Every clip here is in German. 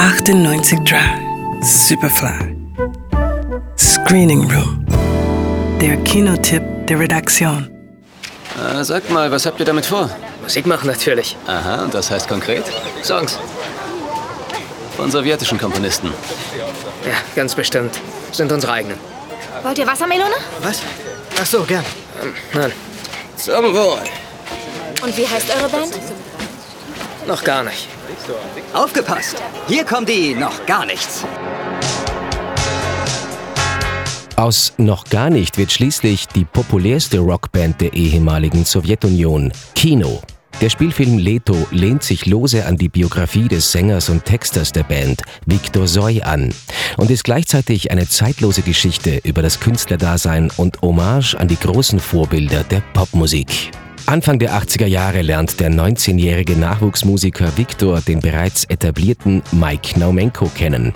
98 Drive, Superfly. Screening Room. Der Kinotipp der Redaktion. Äh, sagt mal, was habt ihr damit vor? Musik machen natürlich. Aha, und das heißt konkret? Songs. Von sowjetischen Komponisten. Ja, ganz bestimmt. Sind unsere eigenen. Wollt ihr Wassermelone? Was? Ach so, gern. Ähm, nein. Zum Wohl. Und wie heißt eure Band? Noch gar nicht. Aufgepasst! Hier kommen die noch gar nichts. Aus Noch gar nicht wird schließlich die populärste Rockband der ehemaligen Sowjetunion, Kino. Der Spielfilm Leto lehnt sich lose an die Biografie des Sängers und Texters der Band, Viktor Soy, an und ist gleichzeitig eine zeitlose Geschichte über das Künstlerdasein und Hommage an die großen Vorbilder der Popmusik. Anfang der 80er Jahre lernt der 19-jährige Nachwuchsmusiker Viktor den bereits etablierten Mike Naumenko kennen.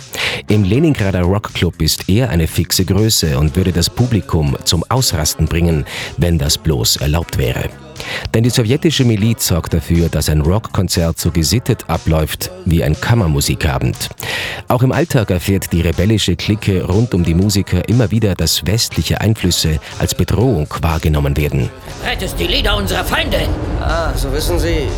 Im Leningrader Rockclub ist er eine fixe Größe und würde das Publikum zum Ausrasten bringen, wenn das bloß erlaubt wäre. Denn die sowjetische Miliz sorgt dafür, dass ein Rockkonzert so gesittet abläuft wie ein Kammermusikabend. Auch im Alltag erfährt die rebellische Clique rund um die Musiker immer wieder, dass westliche Einflüsse als Bedrohung wahrgenommen werden. Rettest die Lieder unserer Feinde! Ah, so wissen Sie.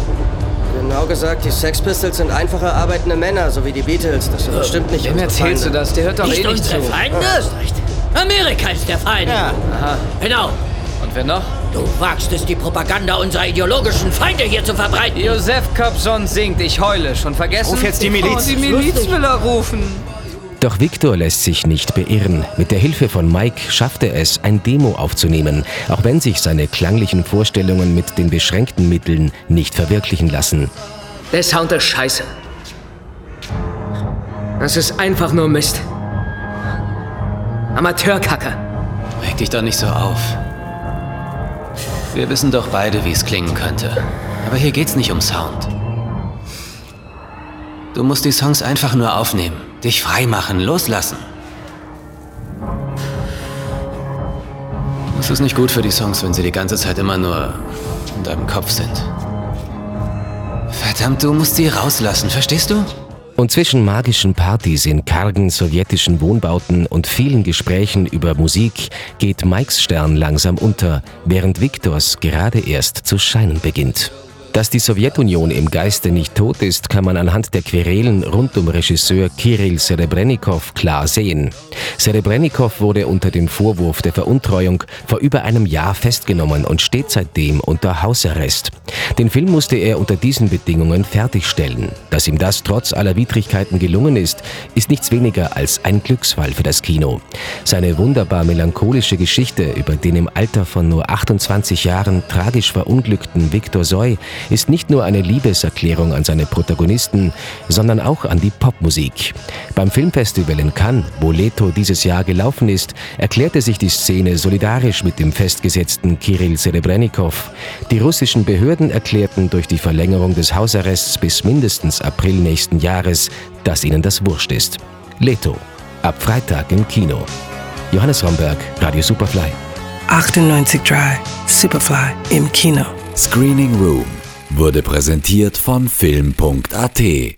Genau gesagt, die Sex Pistols sind einfache arbeitende Männer, so wie die Beatles. Das sind bestimmt nicht Wem erzählst Feinde. du das? Der hört doch Nicht eh nicht zu. Feinde? Amerika ist der Feind. Ja. Genau. Und wer noch? Du wagst es, die Propaganda unserer ideologischen Feinde hier zu verbreiten. Josef Kapson singt, ich heule. Schon vergessen? Ruf jetzt die Miliz. Oh, die Miliz will er rufen. Doch Viktor lässt sich nicht beirren. Mit der Hilfe von Mike schafft er es, ein Demo aufzunehmen, auch wenn sich seine klanglichen Vorstellungen mit den beschränkten Mitteln nicht verwirklichen lassen. Der Sound ist scheiße. Das ist einfach nur Mist. Amateurkacke. Reg dich doch nicht so auf. Wir wissen doch beide, wie es klingen könnte. Aber hier geht's nicht um Sound. Du musst die Songs einfach nur aufnehmen, dich frei machen, loslassen. Es ist nicht gut für die Songs, wenn sie die ganze Zeit immer nur in deinem Kopf sind. Verdammt, du musst sie rauslassen, verstehst du? Und zwischen magischen Partys in kargen sowjetischen Wohnbauten und vielen Gesprächen über Musik geht Mikes Stern langsam unter, während Viktors gerade erst zu scheinen beginnt. Dass die Sowjetunion im Geiste nicht tot ist, kann man anhand der Querelen rund um Regisseur Kirill Serebrennikov klar sehen. Serebrennikov wurde unter dem Vorwurf der Veruntreuung vor über einem Jahr festgenommen und steht seitdem unter Hausarrest. Den Film musste er unter diesen Bedingungen fertigstellen. Dass ihm das trotz aller Widrigkeiten gelungen ist, ist nichts weniger als ein Glücksfall für das Kino. Seine wunderbar melancholische Geschichte über den im Alter von nur 28 Jahren tragisch verunglückten Viktor Soy ist nicht nur eine Liebeserklärung an seine Protagonisten, sondern auch an die Popmusik. Beim Filmfestival in Cannes, wo Leto dieses Jahr gelaufen ist, erklärte sich die Szene solidarisch mit dem festgesetzten Kirill Serebrennikov. Die russischen Behörden erklärten durch die Verlängerung des Hausarrests bis mindestens April nächsten Jahres, dass ihnen das wurscht ist. Leto, ab Freitag im Kino. Johannes Romberg, Radio Superfly. 98 Drive, Superfly im Kino. Screening Room wurde präsentiert von Film.at